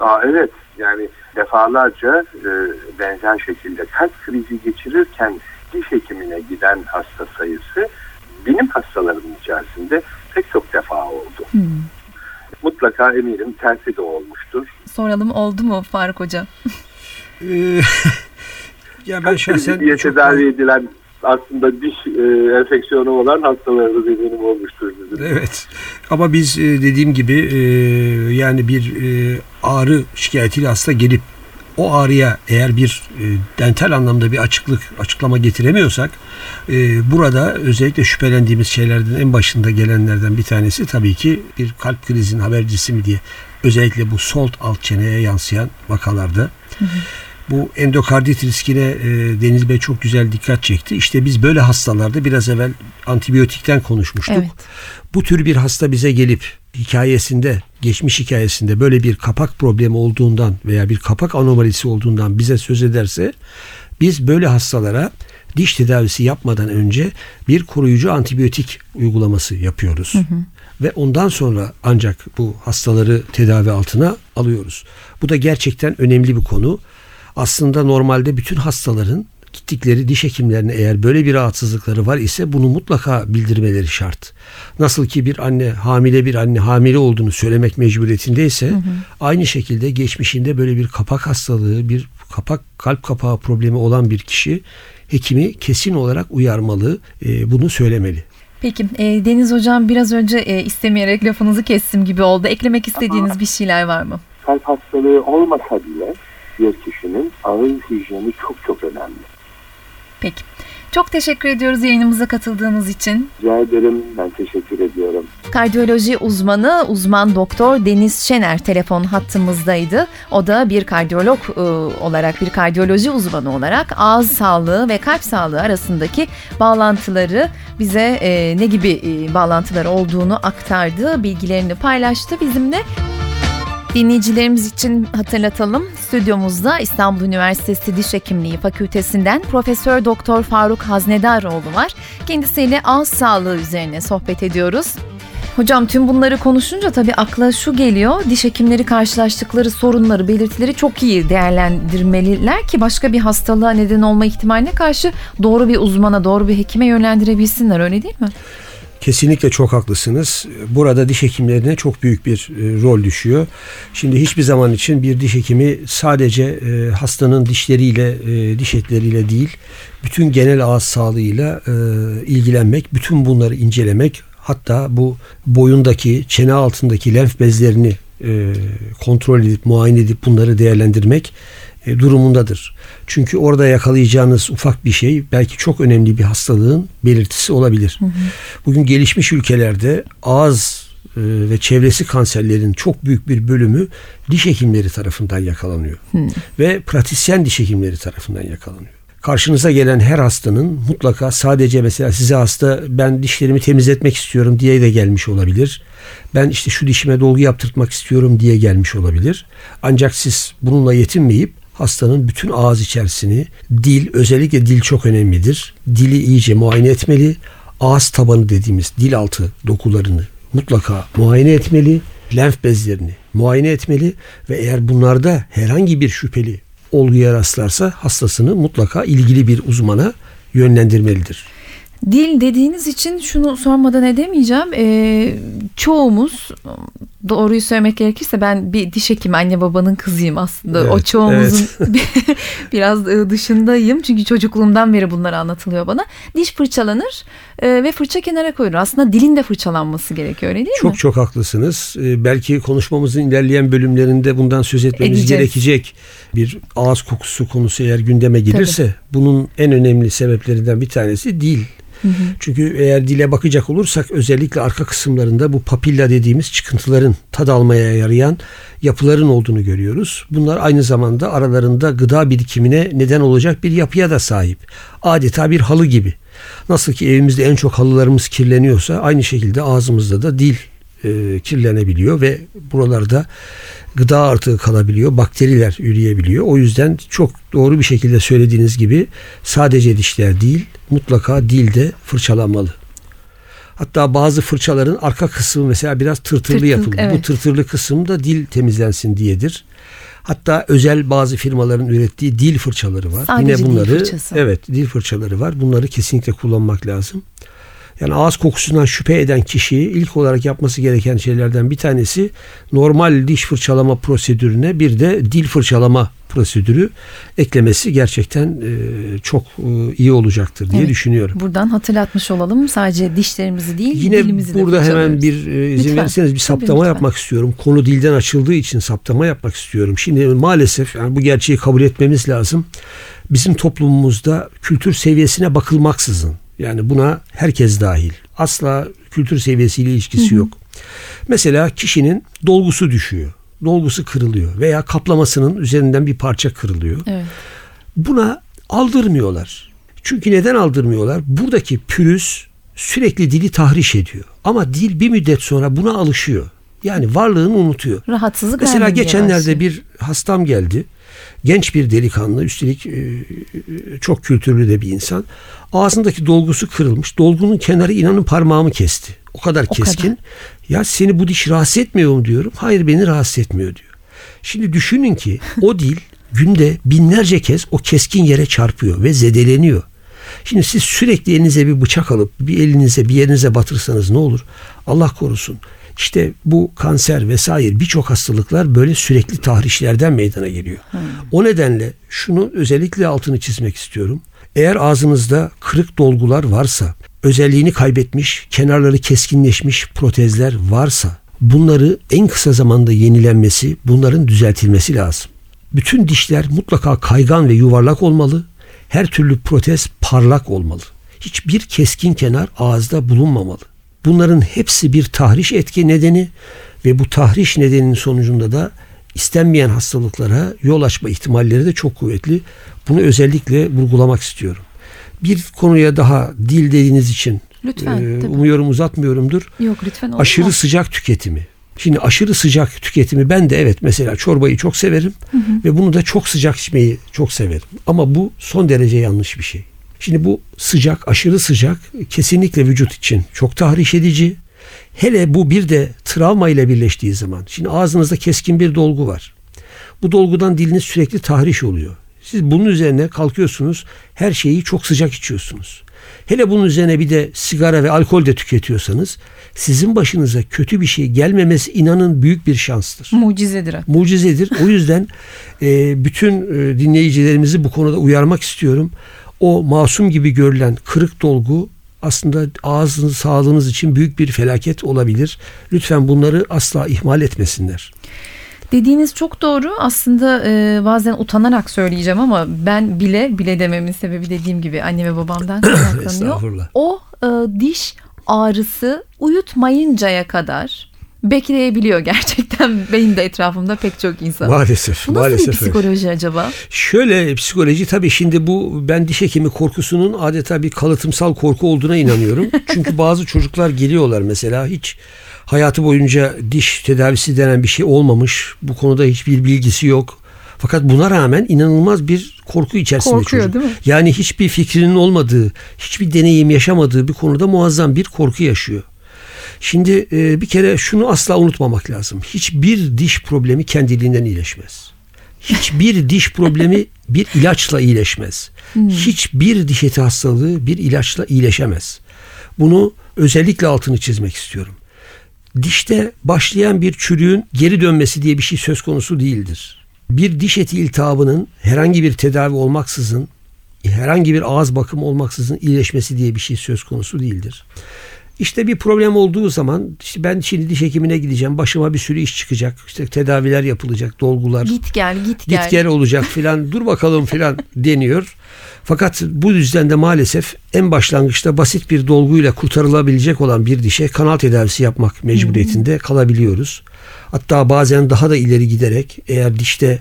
Aa, evet yani defalarca e, benzer şekilde kalp krizi geçirirken diş hekimine giden hasta sayısı benim hastalarımın içerisinde pek çok defa oldu. Hmm. Mutlaka eminim tersi de olmuştur. Soralım oldu mu Faruk Hocam? Ee, ya ben şahsen diye tedavi edilen aslında diş e, enfeksiyonu olan hastalarımız eminim olmuştur bizim. Evet. Ama biz e, dediğim gibi e, yani bir e, ağrı şikayetiyle hasta gelip o ağrıya eğer bir e, dental anlamda bir açıklık açıklama getiremiyorsak e, burada özellikle şüphelendiğimiz şeylerden en başında gelenlerden bir tanesi tabii ki bir kalp krizinin habercisi mi diye özellikle bu sol alt çeneye yansıyan vakalarda hı hı. Bu endokardit riskine e, Deniz Bey çok güzel dikkat çekti. İşte biz böyle hastalarda biraz evvel antibiyotikten konuşmuştuk. Evet. Bu tür bir hasta bize gelip hikayesinde, geçmiş hikayesinde böyle bir kapak problemi olduğundan veya bir kapak anomalisi olduğundan bize söz ederse biz böyle hastalara diş tedavisi yapmadan önce bir koruyucu antibiyotik uygulaması yapıyoruz. Hı hı. Ve ondan sonra ancak bu hastaları tedavi altına alıyoruz. Bu da gerçekten önemli bir konu. Aslında normalde bütün hastaların gittikleri diş hekimlerine eğer böyle bir rahatsızlıkları var ise bunu mutlaka bildirmeleri şart. Nasıl ki bir anne hamile bir anne hamile olduğunu söylemek mecburiyetindeyse hı hı. aynı şekilde geçmişinde böyle bir kapak hastalığı bir kapak kalp kapağı problemi olan bir kişi hekimi kesin olarak uyarmalı e, bunu söylemeli. Peki e, Deniz Hocam biraz önce e, istemeyerek lafınızı kestim gibi oldu. Eklemek istediğiniz Ama bir şeyler var mı? Kalp hastalığı olmasa bile bir kişinin ağız hijyeni çok çok önemli. Peki. Çok teşekkür ediyoruz yayınımıza katıldığınız için. Rica ederim. Ben teşekkür ediyorum. Kardiyoloji uzmanı uzman doktor Deniz Şener telefon hattımızdaydı. O da bir kardiyolog e, olarak, bir kardiyoloji uzmanı olarak ağız sağlığı ve kalp sağlığı arasındaki bağlantıları bize e, ne gibi e, bağlantılar olduğunu aktardı, bilgilerini paylaştı bizimle. Dinleyicilerimiz için hatırlatalım. Stüdyomuzda İstanbul Üniversitesi Diş Hekimliği Fakültesinden Profesör Doktor Faruk Haznedaroğlu var. Kendisiyle ağız sağlığı üzerine sohbet ediyoruz. Hocam tüm bunları konuşunca tabii akla şu geliyor. Diş hekimleri karşılaştıkları sorunları, belirtileri çok iyi değerlendirmeliler ki başka bir hastalığa neden olma ihtimaline karşı doğru bir uzmana, doğru bir hekime yönlendirebilsinler öyle değil mi? Kesinlikle çok haklısınız. Burada diş hekimlerine çok büyük bir e, rol düşüyor. Şimdi hiçbir zaman için bir diş hekimi sadece e, hastanın dişleriyle, e, diş etleriyle değil, bütün genel ağız sağlığıyla ilgilenmek, bütün bunları incelemek, Hatta bu boyundaki, çene altındaki lenf bezlerini kontrol edip, muayene edip bunları değerlendirmek durumundadır. Çünkü orada yakalayacağınız ufak bir şey belki çok önemli bir hastalığın belirtisi olabilir. Hı hı. Bugün gelişmiş ülkelerde ağız e, ve çevresi kanserlerin çok büyük bir bölümü diş hekimleri tarafından yakalanıyor. Hı. Ve pratisyen diş hekimleri tarafından yakalanıyor karşınıza gelen her hastanın mutlaka sadece mesela size hasta ben dişlerimi temizletmek istiyorum diye de gelmiş olabilir. Ben işte şu dişime dolgu yaptırtmak istiyorum diye gelmiş olabilir. Ancak siz bununla yetinmeyip hastanın bütün ağız içerisini dil özellikle dil çok önemlidir. Dili iyice muayene etmeli. Ağız tabanı dediğimiz dil altı dokularını mutlaka muayene etmeli. Lenf bezlerini muayene etmeli ve eğer bunlarda herhangi bir şüpheli olguya rastlarsa hastasını mutlaka ilgili bir uzmana yönlendirmelidir. Dil dediğiniz için şunu sormadan edemeyeceğim. Ee, çoğumuz doğruyu söylemek gerekirse ben bir diş hekimi anne babanın kızıyım aslında. Evet, o çoğumuzun evet. biraz e, dışındayım. Çünkü çocukluğumdan beri bunlar anlatılıyor bana. Diş fırçalanır e, ve fırça kenara koyulur. Aslında dilin de fırçalanması gerekiyor öyle değil çok, mi? Çok çok haklısınız. E, belki konuşmamızın ilerleyen bölümlerinde bundan söz etmemiz Edeceğiz. gerekecek. Bir ağız kokusu konusu eğer gündeme gelirse Tabii. bunun en önemli sebeplerinden bir tanesi dil. Çünkü eğer dile bakacak olursak özellikle arka kısımlarında bu papilla dediğimiz çıkıntıların tad almaya yarayan yapıların olduğunu görüyoruz. Bunlar aynı zamanda aralarında gıda birikimine neden olacak bir yapıya da sahip. Adeta bir halı gibi. Nasıl ki evimizde en çok halılarımız kirleniyorsa aynı şekilde ağzımızda da dil e, kirlenebiliyor ve buralarda gıda artığı kalabiliyor, bakteriler üreyebiliyor. O yüzden çok doğru bir şekilde söylediğiniz gibi sadece dişler değil, mutlaka dilde fırçalanmalı. Hatta bazı fırçaların arka kısmı mesela biraz tırtırlı Tırtıl, yapılır. Evet. Bu tırtırlı kısım da dil temizlensin diyedir. Hatta özel bazı firmaların ürettiği dil fırçaları var. Sadece Yine bunları dil fırçası. evet dil fırçaları var. Bunları kesinlikle kullanmak lazım. Yani ağız kokusundan şüphe eden kişi ilk olarak yapması gereken şeylerden bir tanesi normal diş fırçalama prosedürüne bir de dil fırçalama prosedürü eklemesi gerçekten e, çok e, iyi olacaktır diye evet, düşünüyorum. Buradan hatırlatmış olalım. Sadece dişlerimizi değil Yine dilimizi de burada hemen bir e, izin lütfen. verirseniz bir saptama Tabii, yapmak istiyorum. Konu dilden açıldığı için saptama yapmak istiyorum. Şimdi maalesef yani bu gerçeği kabul etmemiz lazım. Bizim toplumumuzda kültür seviyesine bakılmaksızın yani buna herkes dahil. Asla kültür seviyesiyle ilişkisi hı hı. yok. Mesela kişinin dolgusu düşüyor. Dolgusu kırılıyor veya kaplamasının üzerinden bir parça kırılıyor. Evet. Buna aldırmıyorlar. Çünkü neden aldırmıyorlar? Buradaki pürüz sürekli dili tahriş ediyor. Ama dil bir müddet sonra buna alışıyor. Yani varlığını unutuyor. Rahatsızlık Mesela geçenlerde bir hastam geldi. Genç bir delikanlı üstelik e, çok kültürlü de bir insan. Ağzındaki dolgusu kırılmış. Dolgunun kenarı inanın parmağımı kesti. O kadar o keskin. Kadar. Ya seni bu diş rahatsız etmiyor mu diyorum. Hayır beni rahatsız etmiyor diyor. Şimdi düşünün ki o dil günde binlerce kez o keskin yere çarpıyor ve zedeleniyor. Şimdi siz sürekli elinize bir bıçak alıp bir elinize bir yerinize batırsanız ne olur? Allah korusun. İşte bu kanser vesaire birçok hastalıklar böyle sürekli tahrişlerden meydana geliyor. Hmm. O nedenle şunu özellikle altını çizmek istiyorum. Eğer ağzınızda kırık dolgular varsa, özelliğini kaybetmiş, kenarları keskinleşmiş protezler varsa bunları en kısa zamanda yenilenmesi, bunların düzeltilmesi lazım. Bütün dişler mutlaka kaygan ve yuvarlak olmalı. Her türlü protez parlak olmalı. Hiçbir keskin kenar ağızda bulunmamalı. Bunların hepsi bir tahriş etki nedeni ve bu tahriş nedeninin sonucunda da istenmeyen hastalıklara yol açma ihtimalleri de çok kuvvetli. Bunu özellikle vurgulamak istiyorum. Bir konuya daha dil dediğiniz için lütfen, e, umuyorum uzatmıyorumdur. Yok lütfen olmaz. Aşırı sıcak tüketimi. Şimdi aşırı sıcak tüketimi ben de evet mesela çorbayı çok severim hı hı. ve bunu da çok sıcak içmeyi çok severim. Ama bu son derece yanlış bir şey. Şimdi bu sıcak, aşırı sıcak kesinlikle vücut için çok tahriş edici. Hele bu bir de travma ile birleştiği zaman. Şimdi ağzınızda keskin bir dolgu var. Bu dolgudan diliniz sürekli tahriş oluyor. Siz bunun üzerine kalkıyorsunuz, her şeyi çok sıcak içiyorsunuz. Hele bunun üzerine bir de sigara ve alkol de tüketiyorsanız sizin başınıza kötü bir şey gelmemesi inanın büyük bir şanstır. Mucizedir. Mucizedir. O yüzden e, bütün e, dinleyicilerimizi bu konuda uyarmak istiyorum o masum gibi görülen kırık dolgu aslında ağzın sağlığınız için büyük bir felaket olabilir. Lütfen bunları asla ihmal etmesinler. Dediğiniz çok doğru. Aslında e, bazen utanarak söyleyeceğim ama ben bile bile dememin sebebi dediğim gibi anne ve babamdan kaynaklanıyor. O e, diş ağrısı uyutmayıncaya kadar bekleyebiliyor gerçekten. Benim de etrafımda pek çok insan. Maalesef. Bu nasıl maalesef bir öyle. psikoloji acaba? Şöyle psikoloji tabii şimdi bu ben diş hekimi korkusunun adeta bir kalıtımsal korku olduğuna inanıyorum. Çünkü bazı çocuklar geliyorlar mesela hiç hayatı boyunca diş tedavisi denen bir şey olmamış. Bu konuda hiçbir bilgisi yok. Fakat buna rağmen inanılmaz bir korku içerisinde Korkuyor, çocuk. değil mi? Yani hiçbir fikrinin olmadığı, hiçbir deneyim yaşamadığı bir konuda muazzam bir korku yaşıyor. Şimdi e, bir kere şunu asla unutmamak lazım. Hiçbir diş problemi kendiliğinden iyileşmez. Hiçbir diş problemi bir ilaçla iyileşmez. Hiçbir diş eti hastalığı bir ilaçla iyileşemez. Bunu özellikle altını çizmek istiyorum. Dişte başlayan bir çürüğün geri dönmesi diye bir şey söz konusu değildir. Bir diş eti iltihabının herhangi bir tedavi olmaksızın, herhangi bir ağız bakımı olmaksızın iyileşmesi diye bir şey söz konusu değildir. İşte bir problem olduğu zaman işte ben şimdi diş hekimine gideceğim. Başıma bir sürü iş çıkacak. İşte tedaviler yapılacak, dolgular, Git gel git gel. git gel olacak filan. Dur bakalım filan deniyor. Fakat bu yüzden de maalesef en başlangıçta basit bir dolguyla kurtarılabilecek olan bir dişe kanal tedavisi yapmak mecburiyetinde kalabiliyoruz. Hatta bazen daha da ileri giderek eğer dişte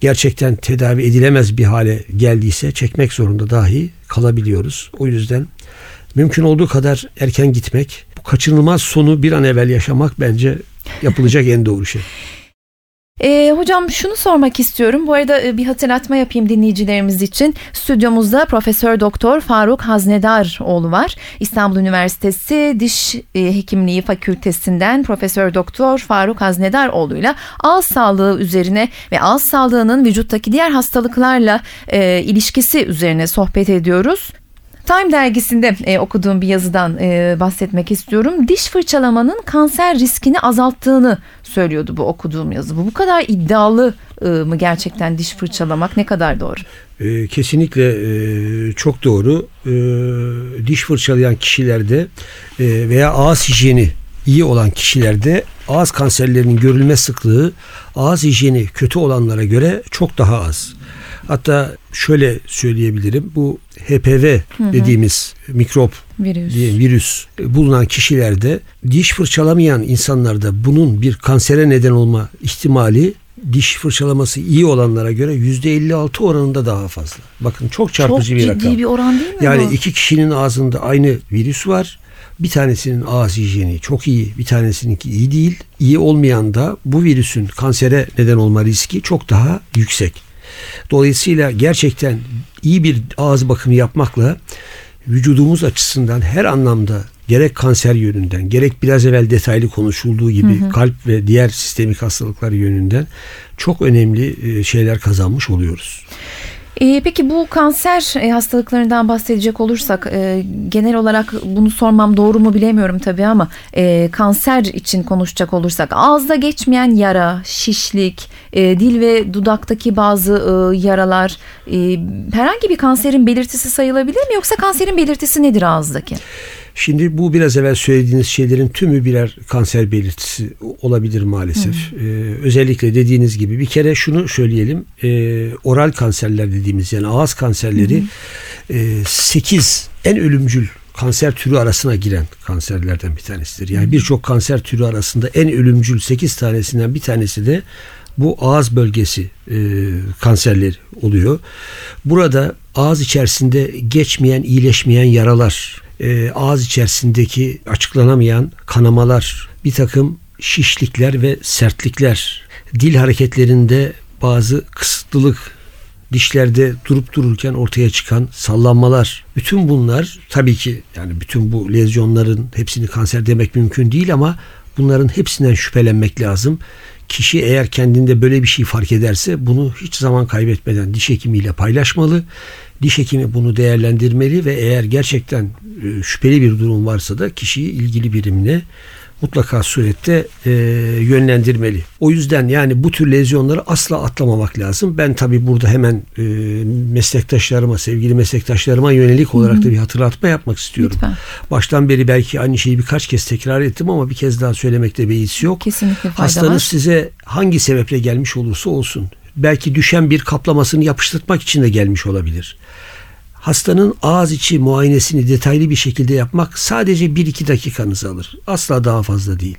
gerçekten tedavi edilemez bir hale geldiyse çekmek zorunda dahi kalabiliyoruz. O yüzden mümkün olduğu kadar erken gitmek, bu kaçınılmaz sonu bir an evvel yaşamak bence yapılacak en doğru şey. Ee, hocam şunu sormak istiyorum. Bu arada e, bir hatırlatma yapayım dinleyicilerimiz için. Stüdyomuzda Profesör Doktor Faruk Haznedaroğlu var. İstanbul Üniversitesi Diş e, Hekimliği Fakültesinden Profesör Doktor Faruk Haznedaroğlu'yla ağız sağlığı üzerine ve ağız sağlığının vücuttaki diğer hastalıklarla e, ilişkisi üzerine sohbet ediyoruz. Time dergisinde e, okuduğum bir yazıdan e, bahsetmek istiyorum. Diş fırçalamanın kanser riskini azalttığını söylüyordu bu okuduğum yazı. Bu bu kadar iddialı e, mı gerçekten diş fırçalamak ne kadar doğru? E, kesinlikle e, çok doğru. E, diş fırçalayan kişilerde e, veya ağız hijyeni iyi olan kişilerde ağız kanserlerinin görülme sıklığı ağız hijyeni kötü olanlara göre çok daha az. Hatta şöyle söyleyebilirim. Bu HPV dediğimiz mikrop Virüs. diye virüs bulunan kişilerde diş fırçalamayan insanlarda bunun bir kansere neden olma ihtimali diş fırçalaması iyi olanlara göre %56 oranında daha fazla. Bakın çok Çok çarpıcı bir ciddi rakam. bir oran değil mi Yani bu? iki kişinin ağzında aynı virüs var. Bir tanesinin ağız hijyeni çok iyi, bir tanesininki iyi değil. İyi olmayan da bu virüsün kansere neden olma riski çok daha yüksek. Dolayısıyla gerçekten iyi bir ağız bakımı yapmakla vücudumuz açısından her anlamda gerek kanser yönünden gerek biraz evvel detaylı konuşulduğu gibi kalp ve diğer sistemik hastalıklar yönünden çok önemli e, şeyler kazanmış oluyoruz. Ee, peki bu kanser e, hastalıklarından bahsedecek olursak e, genel olarak bunu sormam doğru mu bilemiyorum tabii ama e, kanser için konuşacak olursak ağızda geçmeyen yara, şişlik, dil ve dudaktaki bazı yaralar herhangi bir kanserin belirtisi sayılabilir mi yoksa kanserin belirtisi nedir ağızdaki? Şimdi bu biraz evvel söylediğiniz şeylerin tümü birer kanser belirtisi olabilir maalesef. Ee, özellikle dediğiniz gibi bir kere şunu söyleyelim. Ee, oral kanserler dediğimiz yani ağız kanserleri 8 en ölümcül kanser türü arasına giren kanserlerden bir tanesidir. Yani birçok kanser türü arasında en ölümcül 8 tanesinden bir tanesi de bu ağız bölgesi e, kanserleri oluyor. Burada ağız içerisinde geçmeyen, iyileşmeyen yaralar, e, ağız içerisindeki açıklanamayan kanamalar, bir takım şişlikler ve sertlikler, dil hareketlerinde bazı kısıtlılık, dişlerde durup dururken ortaya çıkan sallanmalar. Bütün bunlar tabii ki yani bütün bu lezyonların hepsini kanser demek mümkün değil ama bunların hepsinden şüphelenmek lazım. Kişi eğer kendinde böyle bir şey fark ederse bunu hiç zaman kaybetmeden diş hekimiyle paylaşmalı Diş hekimi bunu değerlendirmeli ve eğer gerçekten e, şüpheli bir durum varsa da kişiyi ilgili birimine mutlaka surette e, yönlendirmeli. O yüzden yani bu tür lezyonları asla atlamamak lazım. Ben tabii burada hemen e, meslektaşlarıma, sevgili meslektaşlarıma yönelik olarak da bir hatırlatma yapmak istiyorum. Lütfen. Baştan beri belki aynı şeyi birkaç kez tekrar ettim ama bir kez daha söylemekte beis yok. Kesinlikle Hastanız var. size hangi sebeple gelmiş olursa olsun belki düşen bir kaplamasını yapıştırmak için de gelmiş olabilir. Hastanın ağız içi muayenesini detaylı bir şekilde yapmak sadece 1-2 dakikanızı alır. Asla daha fazla değil.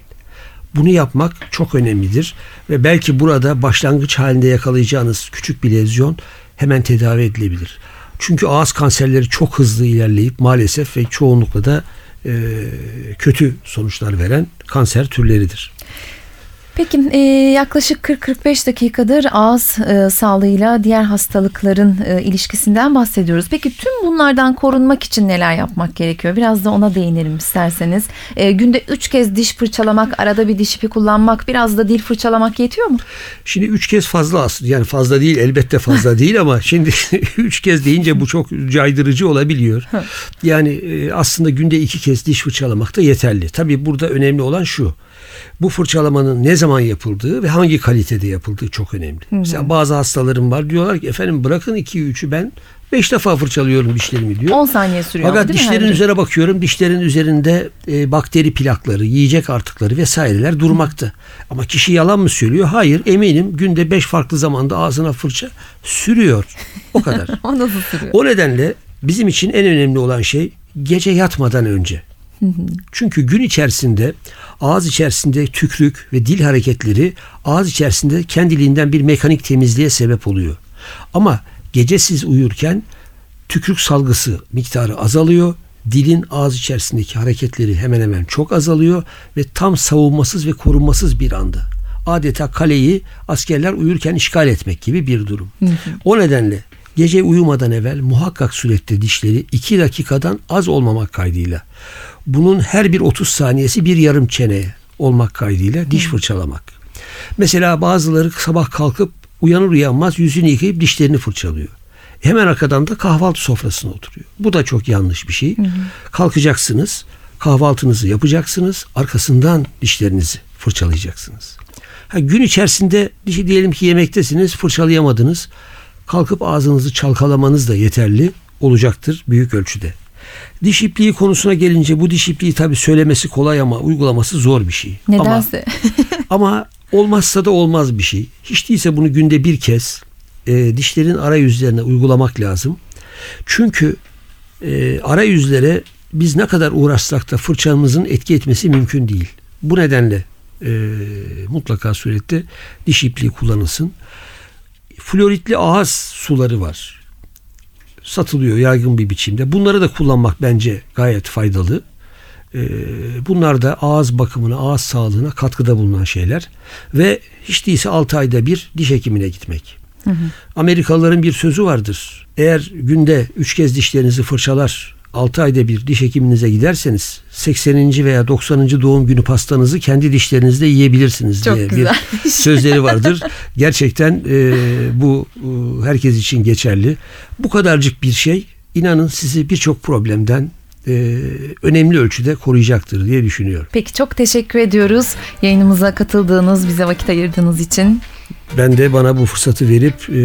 Bunu yapmak çok önemlidir ve belki burada başlangıç halinde yakalayacağınız küçük bir lezyon hemen tedavi edilebilir. Çünkü ağız kanserleri çok hızlı ilerleyip maalesef ve çoğunlukla da e, kötü sonuçlar veren kanser türleridir. Peki e, yaklaşık 40-45 dakikadır ağız e, sağlığıyla diğer hastalıkların e, ilişkisinden bahsediyoruz. Peki tüm bunlardan korunmak için neler yapmak gerekiyor? Biraz da ona değinelim isterseniz. Günde 3 kez diş fırçalamak, arada bir diş ipi kullanmak, biraz da dil fırçalamak yetiyor mu? Şimdi üç kez fazla aslında yani fazla değil elbette fazla değil ama şimdi üç kez deyince bu çok caydırıcı olabiliyor. Yani aslında günde iki kez diş fırçalamak da yeterli. Tabii burada önemli olan şu. Bu fırçalamanın ne zaman yapıldığı ve hangi kalitede yapıldığı çok önemli. Mesela bazı hastalarım var diyorlar ki efendim bırakın 2-3'ü ben 5 defa fırçalıyorum dişlerimi diyor. 10 saniye sürüyor Fakat değil mi dişlerin Hercim? üzerine bakıyorum. Dişlerin üzerinde e, bakteri plakları, yiyecek artıkları vesaireler durmakta. Ama kişi yalan mı söylüyor? Hayır eminim günde 5 farklı zamanda ağzına fırça sürüyor. O kadar. O nasıl sürüyor? o nedenle bizim için en önemli olan şey gece yatmadan önce. Çünkü gün içerisinde ağız içerisinde tükrük ve dil hareketleri ağız içerisinde kendiliğinden bir mekanik temizliğe sebep oluyor. Ama gece siz uyurken tükrük salgısı miktarı azalıyor. Dilin ağız içerisindeki hareketleri hemen hemen çok azalıyor ve tam savunmasız ve korunmasız bir anda. Adeta kaleyi askerler uyurken işgal etmek gibi bir durum. O nedenle gece uyumadan evvel muhakkak surette dişleri 2 dakikadan az olmamak kaydıyla bunun her bir 30 saniyesi bir yarım çeneye olmak kaydıyla diş fırçalamak. Mesela bazıları sabah kalkıp uyanır uyanmaz yüzünü yıkayıp dişlerini fırçalıyor. Hemen arkadan da kahvaltı sofrasına oturuyor. Bu da çok yanlış bir şey. Kalkacaksınız, kahvaltınızı yapacaksınız, arkasından dişlerinizi fırçalayacaksınız. Ha, gün içerisinde dişi diyelim ki yemektesiniz, fırçalayamadınız. Kalkıp ağzınızı çalkalamanız da yeterli olacaktır büyük ölçüde. Diş ipliği konusuna gelince bu diş ipliği tabii söylemesi kolay ama uygulaması zor bir şey. Ama Nedense. ama olmazsa da olmaz bir şey. Hiç değilse bunu günde bir kez e, dişlerin arayüzlerine uygulamak lazım. Çünkü e, arayüzlere biz ne kadar uğraşsak da fırçamızın etki etmesi mümkün değil. Bu nedenle e, mutlaka surette diş ipliği kullanılsın. Floritli ağız suları var. Satılıyor yaygın bir biçimde. Bunları da kullanmak bence gayet faydalı. Ee, bunlar da ağız bakımına, ağız sağlığına katkıda bulunan şeyler. Ve hiç değilse 6 ayda bir diş hekimine gitmek. Amerikalıların bir sözü vardır. Eğer günde 3 kez dişlerinizi fırçalar, 6 ayda bir diş hekiminize giderseniz 80. veya 90. doğum günü pastanızı kendi dişlerinizle yiyebilirsiniz Çok diye güzel. bir sözleri vardır. Gerçekten e, bu e, herkes için geçerli. Bu kadarcık bir şey inanın sizi birçok problemden e, önemli ölçüde koruyacaktır diye düşünüyorum. Peki çok teşekkür ediyoruz yayınımıza katıldığınız, bize vakit ayırdığınız için. Ben de bana bu fırsatı verip e,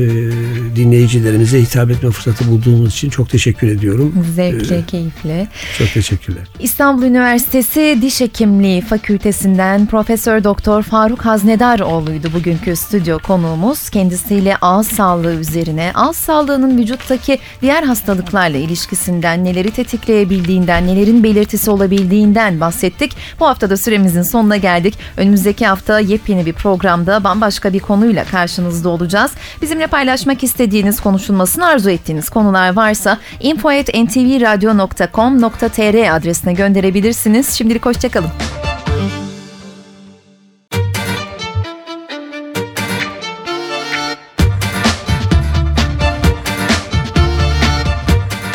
dinleyicilerimize hitap etme fırsatı bulduğumuz için çok teşekkür ediyorum. Zevkle, keyifle. Çok teşekkürler. İstanbul Üniversitesi Diş Hekimliği Fakültesinden Profesör Doktor Faruk Haznedaroğlu'ydu bugünkü stüdyo konuğumuz. Kendisiyle ağız sağlığı üzerine, ağız sağlığının vücuttaki diğer hastalıklarla ilişkisinden, neleri tetikleyebildiğinden, nelerin belirtisi olabildiğinden bahsettik. Bu hafta da süremizin sonuna geldik. Önümüzdeki hafta yepyeni bir programda bambaşka bir konuyla karşınızda olacağız. Bizimle paylaşmak istediğiniz, konuşulmasını arzu ettiğiniz konular varsa info.ntvradio.com.tr adresine gönderebilirsiniz. Şimdilik hoşçakalın.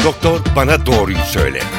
Doktor bana doğruyu söyle.